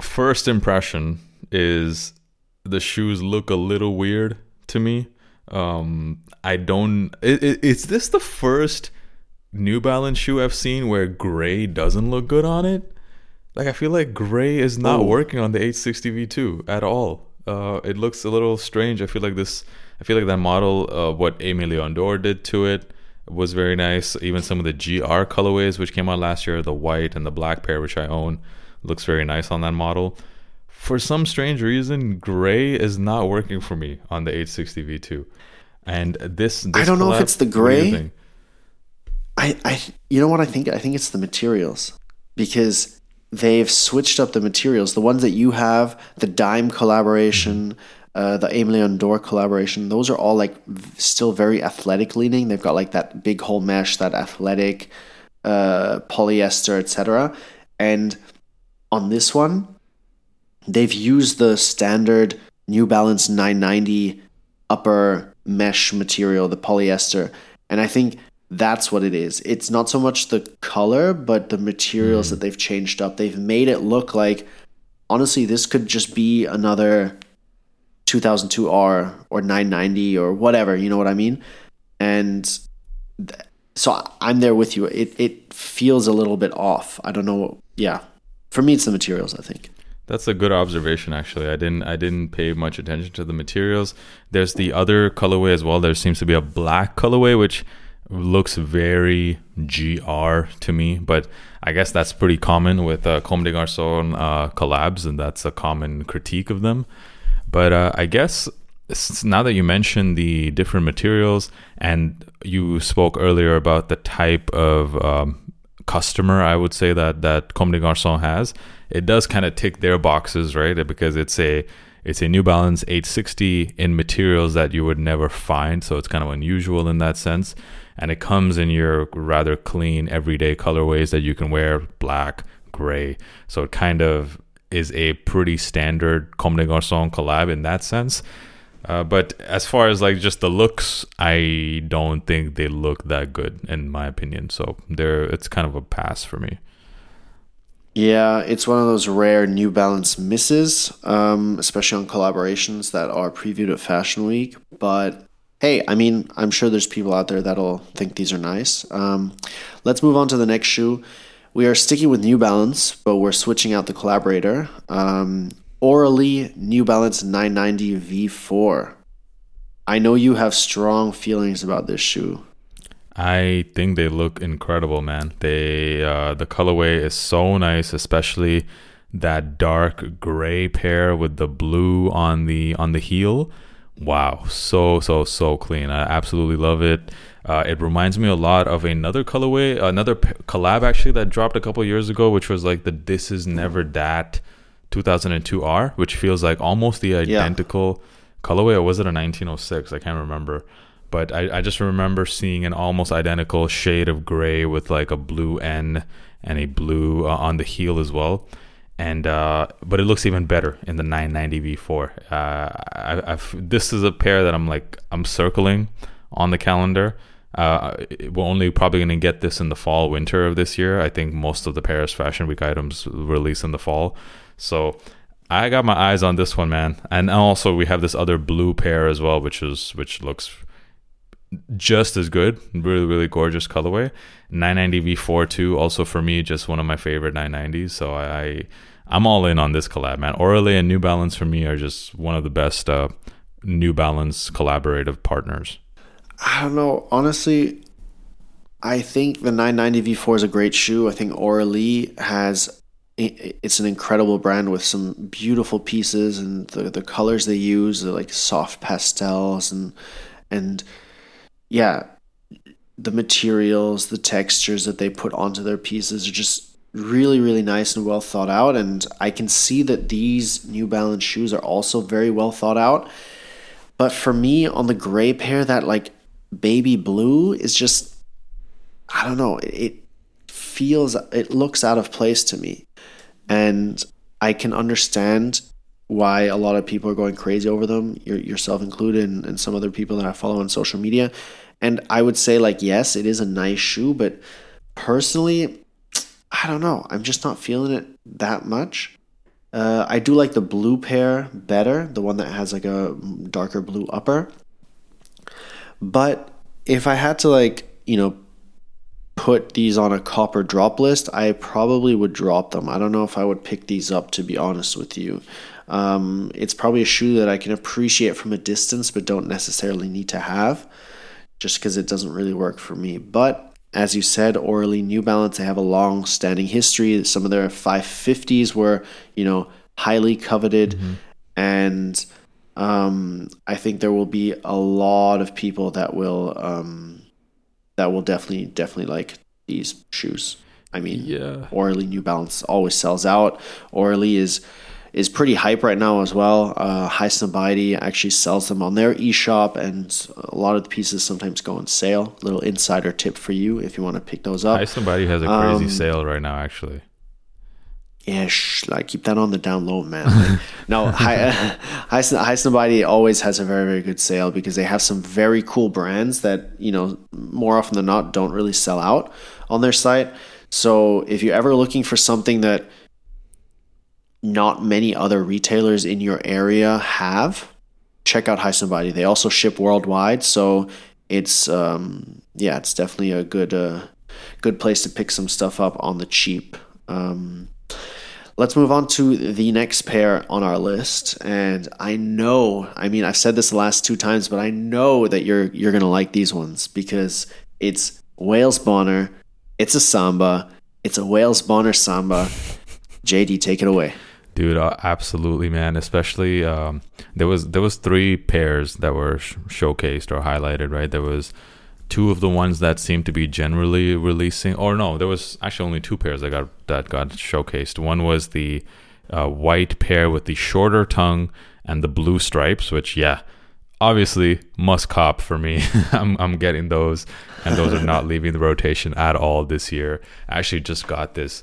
first impression is the shoes look a little weird to me. Um, I don't. Is this the first New Balance shoe I've seen where gray doesn't look good on it? Like I feel like gray is not oh. working on the 860 V2 at all. Uh, it looks a little strange. I feel like this. I feel like that model, uh, what Aimé Leon did to it, was very nice. Even some of the GR colorways, which came out last year, the white and the black pair, which I own, looks very nice on that model. For some strange reason, gray is not working for me on the 860 V2. And this, this I don't know if it's the gray. I, I, you know what I think? I think it's the materials because they've switched up the materials. The ones that you have, the Dime collaboration, uh, the Leon Dore collaboration, those are all like still very athletic leaning. They've got like that big hole mesh, that athletic uh, polyester, etc. And on this one, they've used the standard New Balance 990 upper mesh material, the polyester. And I think that's what it is. It's not so much the color, but the materials mm. that they've changed up. They've made it look like, honestly, this could just be another 2002R or 990 or whatever. You know what I mean? And th- so I'm there with you. It it feels a little bit off. I don't know. Yeah, for me, it's the materials. I think. That's a good observation actually. I didn't I didn't pay much attention to the materials. There's the other colorway as well. There seems to be a black colorway which looks very GR to me, but I guess that's pretty common with uh, Comme des Garçons uh, collabs, and that's a common critique of them. But uh, I guess now that you mentioned the different materials and you spoke earlier about the type of um, customer, I would say that that Comme des Garçons has, it does kind of tick their boxes, right? Because it's a it's a New Balance 860 in materials that you would never find, so it's kind of unusual in that sense and it comes in your rather clean everyday colorways that you can wear black gray. So it kind of is a pretty standard comme des garçons collab in that sense. Uh, but as far as like just the looks i don't think they look that good in my opinion. So there it's kind of a pass for me. Yeah, it's one of those rare New Balance misses, um, especially on collaborations that are previewed at Fashion Week. But hey, I mean, I'm sure there's people out there that'll think these are nice. Um, let's move on to the next shoe. We are sticking with New Balance, but we're switching out the collaborator. Um, Auralee New Balance 990 V4. I know you have strong feelings about this shoe. I think they look incredible, man. They uh, the colorway is so nice, especially that dark gray pair with the blue on the on the heel wow so so so clean. I absolutely love it. Uh, it reminds me a lot of another colorway another p- collab actually that dropped a couple years ago which was like the this is never that 2002r which feels like almost the identical yeah. colorway. Or was it a 1906 i can't remember. But I, I just remember seeing an almost identical shade of gray with like a blue n and a blue uh, on the heel as well and uh, but it looks even better in the 990 V4. Uh, I, this is a pair that I'm like I'm circling on the calendar. Uh, we're only probably going to get this in the fall winter of this year. I think most of the Paris Fashion Week items release in the fall, so I got my eyes on this one, man. And also we have this other blue pair as well, which is which looks just as good. Really, really gorgeous colorway. 990 V4 too. Also for me, just one of my favorite 990s. So I, I'm all in on this collab, man. Auralee and New Balance for me are just one of the best uh, New Balance collaborative partners. I don't know. Honestly, I think the 990 V4 is a great shoe. I think Auralee has it's an incredible brand with some beautiful pieces and the, the colors they use, the like soft pastels and and yeah, the materials, the textures that they put onto their pieces are just really, really nice and well thought out. And I can see that these New Balance shoes are also very well thought out. But for me, on the gray pair, that like baby blue is just, I don't know, it feels, it looks out of place to me. And I can understand why a lot of people are going crazy over them, yourself included, and, and some other people that I follow on social media. And I would say, like, yes, it is a nice shoe, but personally, I don't know. I'm just not feeling it that much. Uh, I do like the blue pair better, the one that has like a darker blue upper. But if I had to like, you know, put these on a copper drop list, I probably would drop them. I don't know if I would pick these up to be honest with you. Um, it's probably a shoe that I can appreciate from a distance, but don't necessarily need to have, just because it doesn't really work for me. But as you said, Auralee New Balance, they have a long standing history. Some of their 550s were, you know, highly coveted. Mm-hmm. And um, I think there will be a lot of people that will um, that will definitely definitely like these shoes. I mean, yeah. Auralee New Balance always sells out. Auralee is is pretty hype right now as well. Uh, Highsnobiety actually sells them on their eShop, and a lot of the pieces sometimes go on sale. Little insider tip for you if you want to pick those up. Highsnobiety has a crazy um, sale right now, actually. Yeah, shh, like keep that on the down low, man. Like, no, High, High, Highsnobiety always has a very, very good sale because they have some very cool brands that you know more often than not don't really sell out on their site. So if you're ever looking for something that not many other retailers in your area have, check out Highsnobiety. They also ship worldwide, so it's um, yeah, it's definitely a good uh, good place to pick some stuff up on the cheap. Um, let's move on to the next pair on our list, and I know, I mean, I've said this the last two times, but I know that you're you're gonna like these ones because it's Wales Bonner, it's a Samba, it's a Wales Bonner Samba. JD, take it away. Dude, uh, absolutely, man. Especially um, there was there was three pairs that were sh- showcased or highlighted, right? There was two of the ones that seemed to be generally releasing, or no, there was actually only two pairs that got that got showcased. One was the uh, white pair with the shorter tongue and the blue stripes, which yeah, obviously must cop for me. I'm I'm getting those, and those are not leaving the rotation at all this year. I actually just got this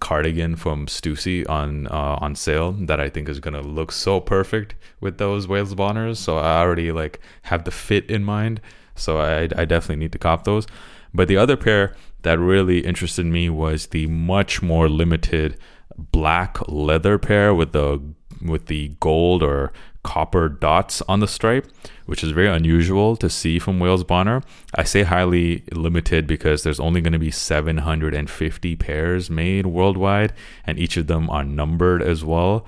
cardigan from Stussy on uh, on sale that I think is gonna look so perfect with those Wales Bonners. So I already like have the fit in mind. So I I definitely need to cop those. But the other pair that really interested me was the much more limited black leather pair with the with the gold or copper dots on the stripe, which is very unusual to see from Wales Bonner. I say highly limited because there's only going to be 750 pairs made worldwide, and each of them are numbered as well.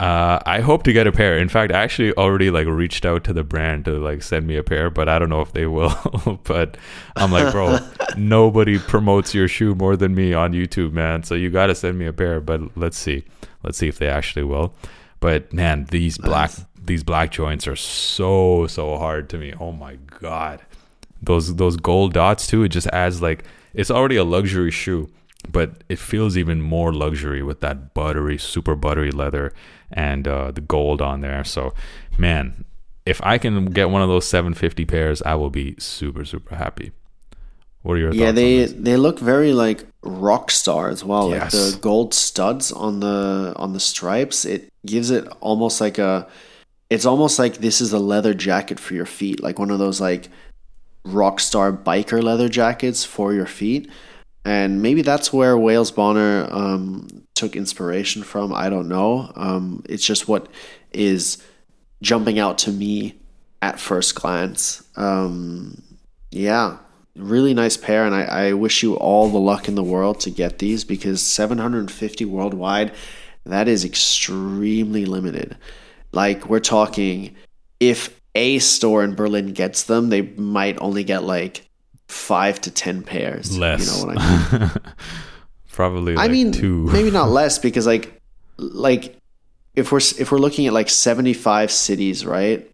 Uh, I hope to get a pair. In fact, I actually already like reached out to the brand to like send me a pair, but I don't know if they will. but I'm like, bro, nobody promotes your shoe more than me on YouTube, man. So you got to send me a pair. But let's see, let's see if they actually will. But man, these black nice these black joints are so so hard to me. Oh my god. Those those gold dots too, it just adds like it's already a luxury shoe, but it feels even more luxury with that buttery, super buttery leather and uh, the gold on there. So, man, if I can get one of those 750 pairs, I will be super super happy. What are your yeah, they they look very like rock star as well. Yes. Like the gold studs on the on the stripes, it gives it almost like a it's almost like this is a leather jacket for your feet, like one of those like rock star biker leather jackets for your feet. And maybe that's where Wales Bonner um, took inspiration from. I don't know. Um, it's just what is jumping out to me at first glance. Um, yeah, really nice pair, and I, I wish you all the luck in the world to get these because 750 worldwide, that is extremely limited. Like we're talking if a store in Berlin gets them, they might only get like five to ten pairs. Less. You know what I mean? Probably. Like I mean, two. maybe not less because like, like if we're if we're looking at like seventy five cities, right,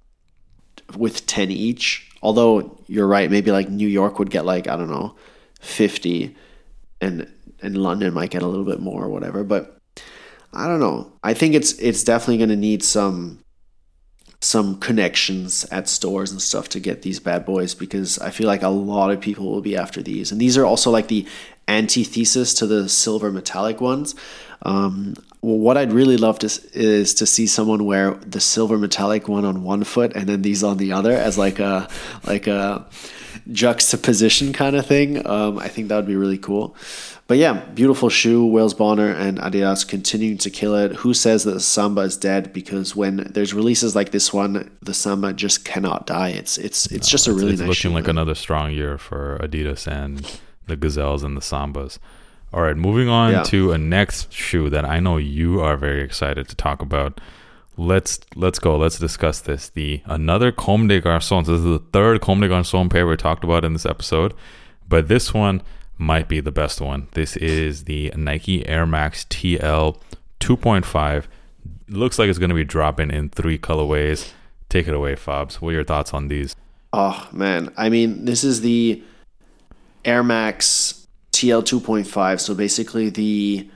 with ten each. Although you're right, maybe like New York would get like I don't know, fifty, and and London might get a little bit more or whatever. But I don't know. I think it's it's definitely going to need some some connections at stores and stuff to get these bad boys because I feel like a lot of people will be after these. And these are also like the antithesis to the silver metallic ones. Um, what I'd really love to is to see someone wear the silver metallic one on one foot and then these on the other as like a like a juxtaposition kind of thing. Um, I think that would be really cool. But yeah, beautiful shoe. Wales Bonner and Adidas continuing to kill it. Who says that the Samba is dead? Because when there's releases like this one, the Samba just cannot die. It's it's it's no, just a really it's, nice looking shoe, like man. another strong year for Adidas and the Gazelles and the Sambas. All right, moving on yeah. to a next shoe that I know you are very excited to talk about. Let's let's go. Let's discuss this. The another Comme des Garçons. This is the third Comme des Garçons pair we talked about in this episode, but this one might be the best one. This is the Nike Air Max TL 2.5. Looks like it's going to be dropping in three colorways. Take it away, Fabs. What are your thoughts on these? Oh man, I mean, this is the Air Max TL 2.5. So basically, the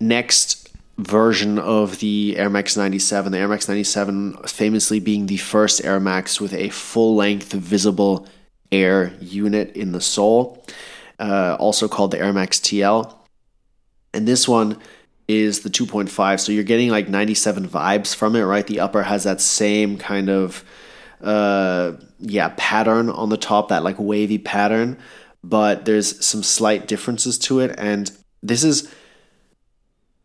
next version of the Air Max 97. The Air Max 97 famously being the first Air Max with a full length visible air unit in the sole, uh, also called the Air Max TL. And this one is the 2.5. So you're getting like 97 vibes from it, right? The upper has that same kind of uh yeah pattern on the top that like wavy pattern but there's some slight differences to it. And this is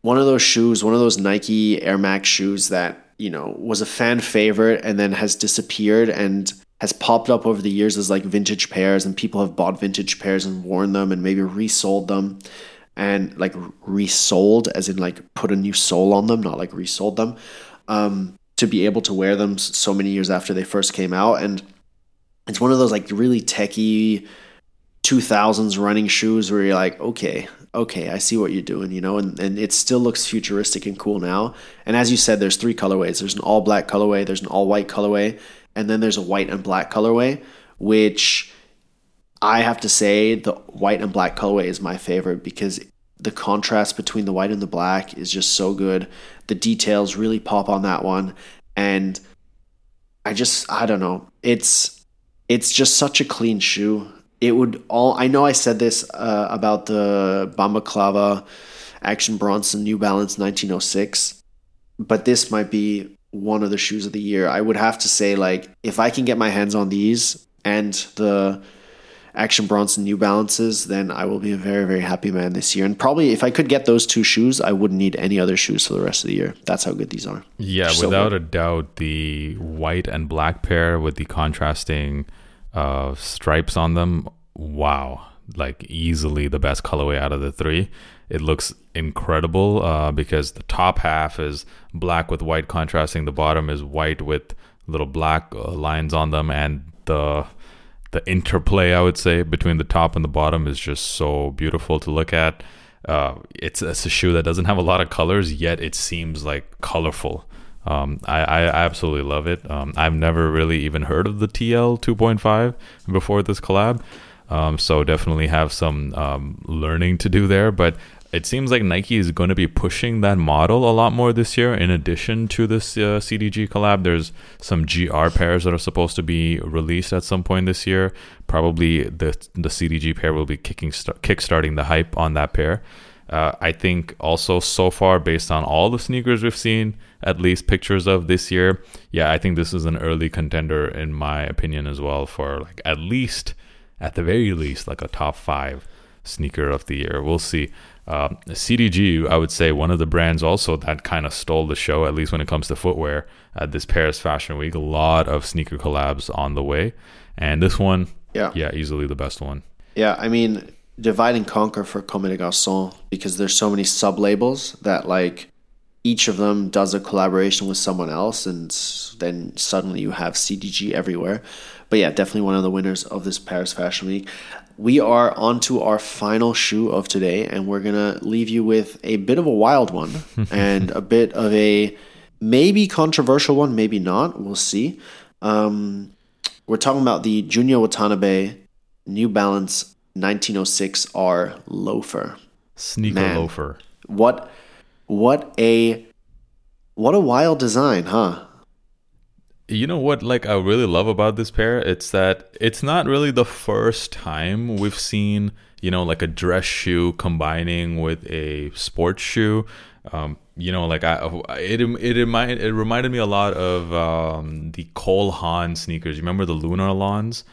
one of those shoes, one of those Nike Air Max shoes that, you know, was a fan favorite and then has disappeared and has popped up over the years as like vintage pairs and people have bought vintage pairs and worn them and maybe resold them and like resold as in like put a new sole on them, not like resold them. Um, to be able to wear them so many years after they first came out and it's one of those like really techie 2000s running shoes where you're like, okay, okay, I see what you're doing, you know, and, and it still looks futuristic and cool now. And as you said, there's three colorways there's an all black colorway, there's an all white colorway, and then there's a white and black colorway, which I have to say the white and black colorway is my favorite because the contrast between the white and the black is just so good. The details really pop on that one. And I just, I don't know. It's, it's just such a clean shoe it would all. I know I said this uh, about the Balaclava Action Bronson New Balance 1906, but this might be one of the shoes of the year. I would have to say, like, if I can get my hands on these and the Action Bronson New Balances, then I will be a very, very happy man this year. And probably if I could get those two shoes, I wouldn't need any other shoes for the rest of the year. That's how good these are. Yeah, without a doubt, the white and black pair with the contrasting uh, stripes on them. Wow, like easily the best colorway out of the three. It looks incredible uh, because the top half is black with white contrasting. The bottom is white with little black uh, lines on them, and the the interplay I would say between the top and the bottom is just so beautiful to look at. Uh, it's, it's a shoe that doesn't have a lot of colors, yet it seems like colorful. Um, I, I absolutely love it. Um, I've never really even heard of the TL 2.5 before this collab. Um, so definitely have some um, learning to do there. But it seems like Nike is going to be pushing that model a lot more this year. In addition to this uh, CDG collab, there's some GR pairs that are supposed to be released at some point this year. Probably the the CDG pair will be kicking start, kickstarting the hype on that pair. Uh, I think also so far, based on all the sneakers we've seen, at least pictures of this year, yeah, I think this is an early contender in my opinion as well for like at least, at the very least, like a top five sneaker of the year. We'll see. Uh, CDG, I would say one of the brands also that kind of stole the show, at least when it comes to footwear at this Paris Fashion Week. A lot of sneaker collabs on the way, and this one, yeah, yeah, easily the best one. Yeah, I mean, divide and conquer for Comme des Garçons because there's so many sub labels that like each of them does a collaboration with someone else and then suddenly you have CDG everywhere. But yeah, definitely one of the winners of this Paris Fashion Week. We are on to our final shoe of today and we're going to leave you with a bit of a wild one and a bit of a maybe controversial one, maybe not. We'll see. Um, we're talking about the Junya Watanabe New Balance 1906R loafer. Sneaker Man, loafer. What what a what a wild design, huh? You know what like I really love about this pair? It's that it's not really the first time we've seen you know, like a dress shoe combining with a sports shoe. Um, you know, like I, it it reminded it reminded me a lot of um, the Cole Haan sneakers. You remember the Lunarlons,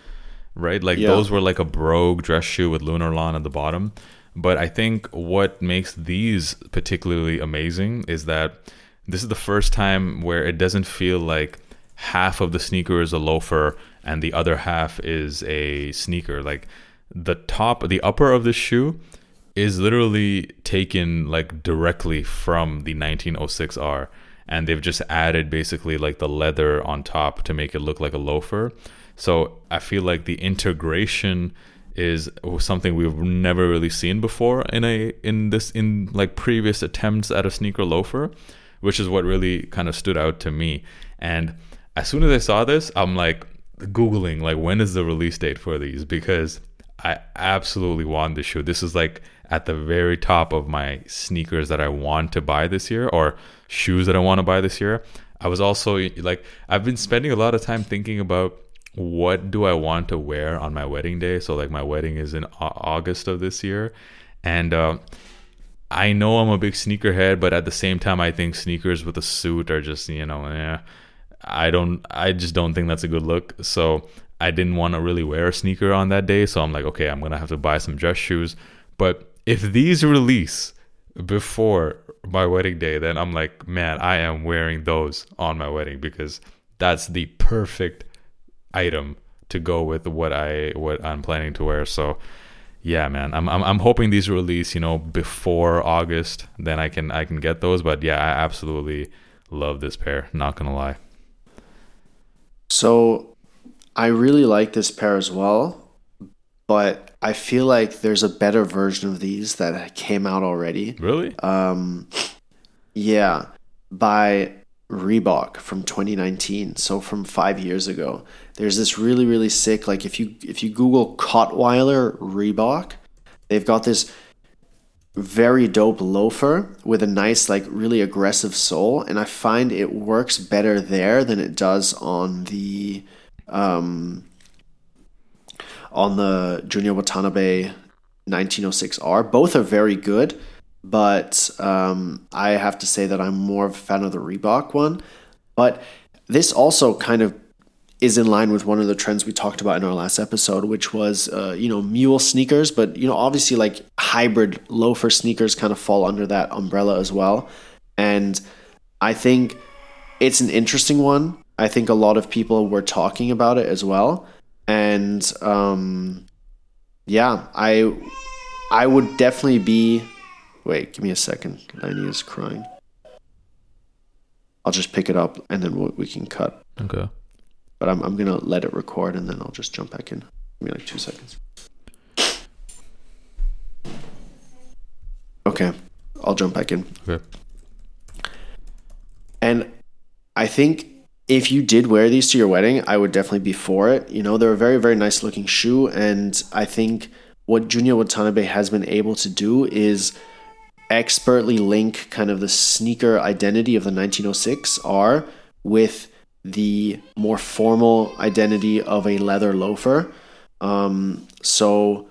right? Like yeah. those were like a brogue dress shoe with lunar Lunarlon at the bottom. But I think what makes these particularly amazing is that this is the first time where it doesn't feel like half of the sneaker is a loafer and the other half is a sneaker. Like the top, the upper of the shoe is literally taken like directly from the 1906R and they've just added basically like the leather on top to make it look like a loafer. So I feel like the integration is something we've never really seen before in a in this in like previous attempts at a sneaker loafer, which is what really kind of stood out to me. And as soon as I saw this, I'm like googling like when is the release date for these because I absolutely want this shoe. This is like at the very top of my sneakers that I want to buy this year or shoes that I want to buy this year. I was also like I've been spending a lot of time thinking about what do I want to wear on my wedding day? So like my wedding is in August of this year, and uh, I know I'm a big sneakerhead, but at the same time, I think sneakers with a suit are just you know, yeah, I don't, I just don't think that's a good look. So I didn't want to really wear a sneaker on that day. So I'm like, okay, I'm gonna have to buy some dress shoes. But if these release before my wedding day, then I'm like, man, I am wearing those on my wedding because that's the perfect item to go with what I what I'm planning to wear. So yeah, man, I'm I'm, I'm hoping these release you know before August. Then I can I can get those. But yeah, I absolutely love this pair. Not gonna lie. So I really like this pair as well, but I feel like there's a better version of these that came out already. Really? Um, yeah, by Reebok from 2019, so from five years ago. There's this really really sick like if you if you Google Kottweiler Reebok, they've got this very dope loafer with a nice like really aggressive sole, and I find it works better there than it does on the um, on the Junya Watanabe 1906R. Both are very good but um, I have to say that I'm more of a fan of the Reebok one. But this also kind of is in line with one of the trends we talked about in our last episode, which was uh, you know mule sneakers, but you know obviously like hybrid loafer sneakers kind of fall under that umbrella as well. And I think it's an interesting one. I think a lot of people were talking about it as well, and um, yeah, I I would definitely be Wait, give me a second. Lenny is crying. I'll just pick it up and then we can cut. Okay. But I'm, I'm going to let it record and then I'll just jump back in. Give me like two seconds. Okay. I'll jump back in. Okay. And I think if you did wear these to your wedding, I would definitely be for it. You know, they're a very, very nice looking shoe. And I think what Junya Watanabe has been able to do is expertly link kind of the sneaker identity of the 1906 R with the more formal identity of a leather loafer. Um, so,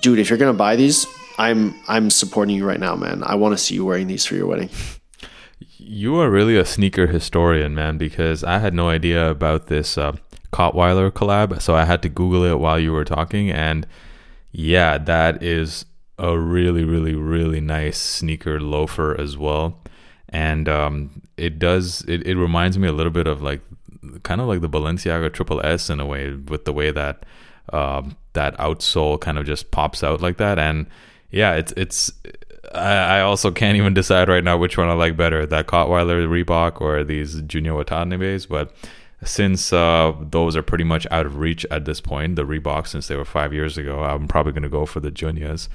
dude, if you're gonna buy these, I'm I'm supporting you right now, man. I want to see you wearing these for your wedding. You are really a sneaker historian, man, because I had no idea about this uh, Kottweiler collab, so I had to Google it while you were talking, and yeah, that is a really, really, really nice sneaker loafer as well. And um, it does, it, it reminds me a little bit of like kind of like the Balenciaga Triple S in a way, with the way that um, that outsole kind of just pops out like that. And yeah, it's, it's, I, I also can't even decide right now which one I like better that Kottweiler Reebok or these Junya Watanabes. But since uh, those are pretty much out of reach at this point, the Reebok, since they were five years ago, I'm probably going to go for the Junyas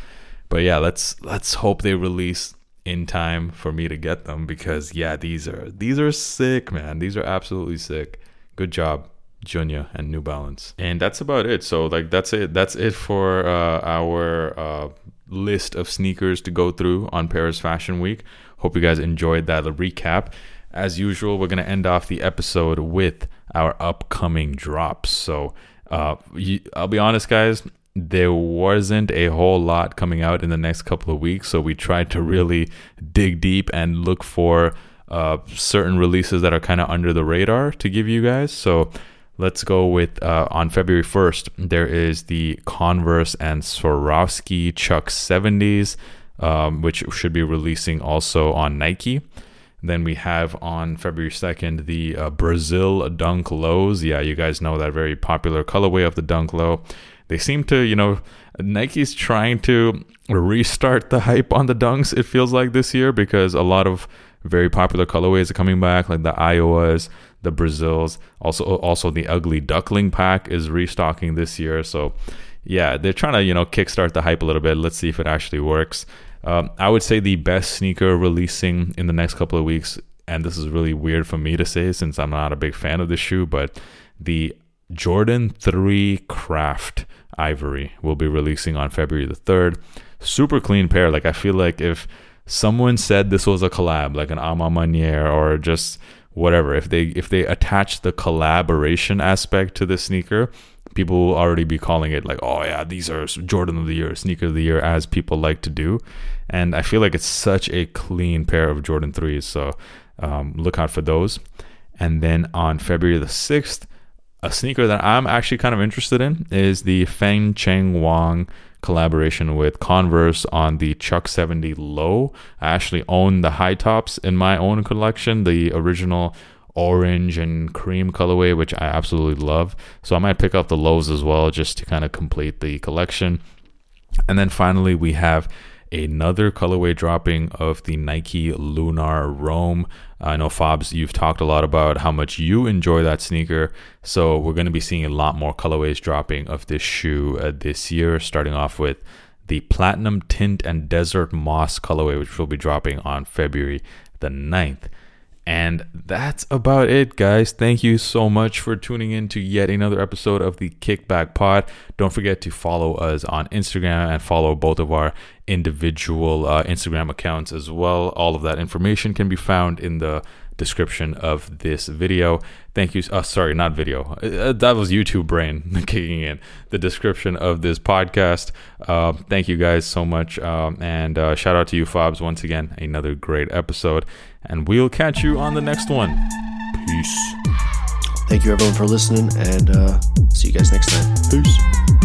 but yeah, let's let's hope they release in time for me to get them because yeah, these are these are sick, man. These are absolutely sick. Good job, Junya and New Balance. And that's about it. So like that's it. That's it for uh, our uh, list of sneakers to go through on Paris Fashion Week. Hope you guys enjoyed that recap. As usual, we're gonna end off the episode with our upcoming drops. So uh, I'll be honest, guys there wasn't a whole lot coming out in the next couple of weeks. So we tried to really dig deep and look for uh, certain releases that are kind of under the radar to give you guys. So let's go with uh, on February 1st, there is the Converse and Swarovski Chuck 70s, um, which should be releasing also on Nike. Then we have on February 2nd the uh, Brazil Dunk Lows. Yeah, you guys know that very popular colorway of the Dunk Low. They seem to, you know, Nike's trying to restart the hype on the dunks, it feels like this year, because a lot of very popular colorways are coming back, like the Iowas, the Brazils. Also, also the Ugly Duckling pack is restocking this year. So, yeah, they're trying to you know kickstart the hype a little bit. Let's see if it actually works. Um, I would say the best sneaker releasing in the next couple of weeks, and this is really weird for me to say since I'm not a big fan of the shoe, but the Jordan 3 Craft Ivory will be releasing on February the 3rd. Super clean pair. Like, I feel like if someone said this was a collab, like an A Ma Maniére or just whatever, if they if they attach the collaboration aspect to the sneaker, people will already be calling it like, oh yeah, these are Jordan of the year, sneaker of the year, as people like to do. And I feel like it's such a clean pair of Jordan threes, so um, look out for those. And then on February the sixth, a sneaker that I'm actually kind of interested in is the Feng Chen Wang collaboration with Converse on the Chuck 70 Low. I actually own the high tops in my own collection, the original orange and cream colorway, which I absolutely love. So I might pick up the lows as well just to kind of complete the collection. And then finally, we have another colorway dropping of the Nike Lunar Roam. I know Fabs, you've talked a lot about how much you enjoy that sneaker. So we're going to be seeing a lot more colorways dropping of this shoe uh, this year, starting off with the Platinum Tint and Desert Moss colorway, which will be dropping on February the 9th. And that's about it, guys. Thank you so much for tuning in to yet another episode of the Kickback Pod. Don't forget to follow us on Instagram and follow both of our individual uh, Instagram accounts as well. All of that information can be found in the description of this video. Thank you. Uh, sorry, not video. Uh, that was YouTube brain kicking in. The description of this podcast. Uh, thank you guys so much. Um, and uh, shout out to you, Fabs, once again. Another great episode. And we'll catch you on the next one. Peace. Thank you, everyone, for listening, and uh, see you guys next time. Peace.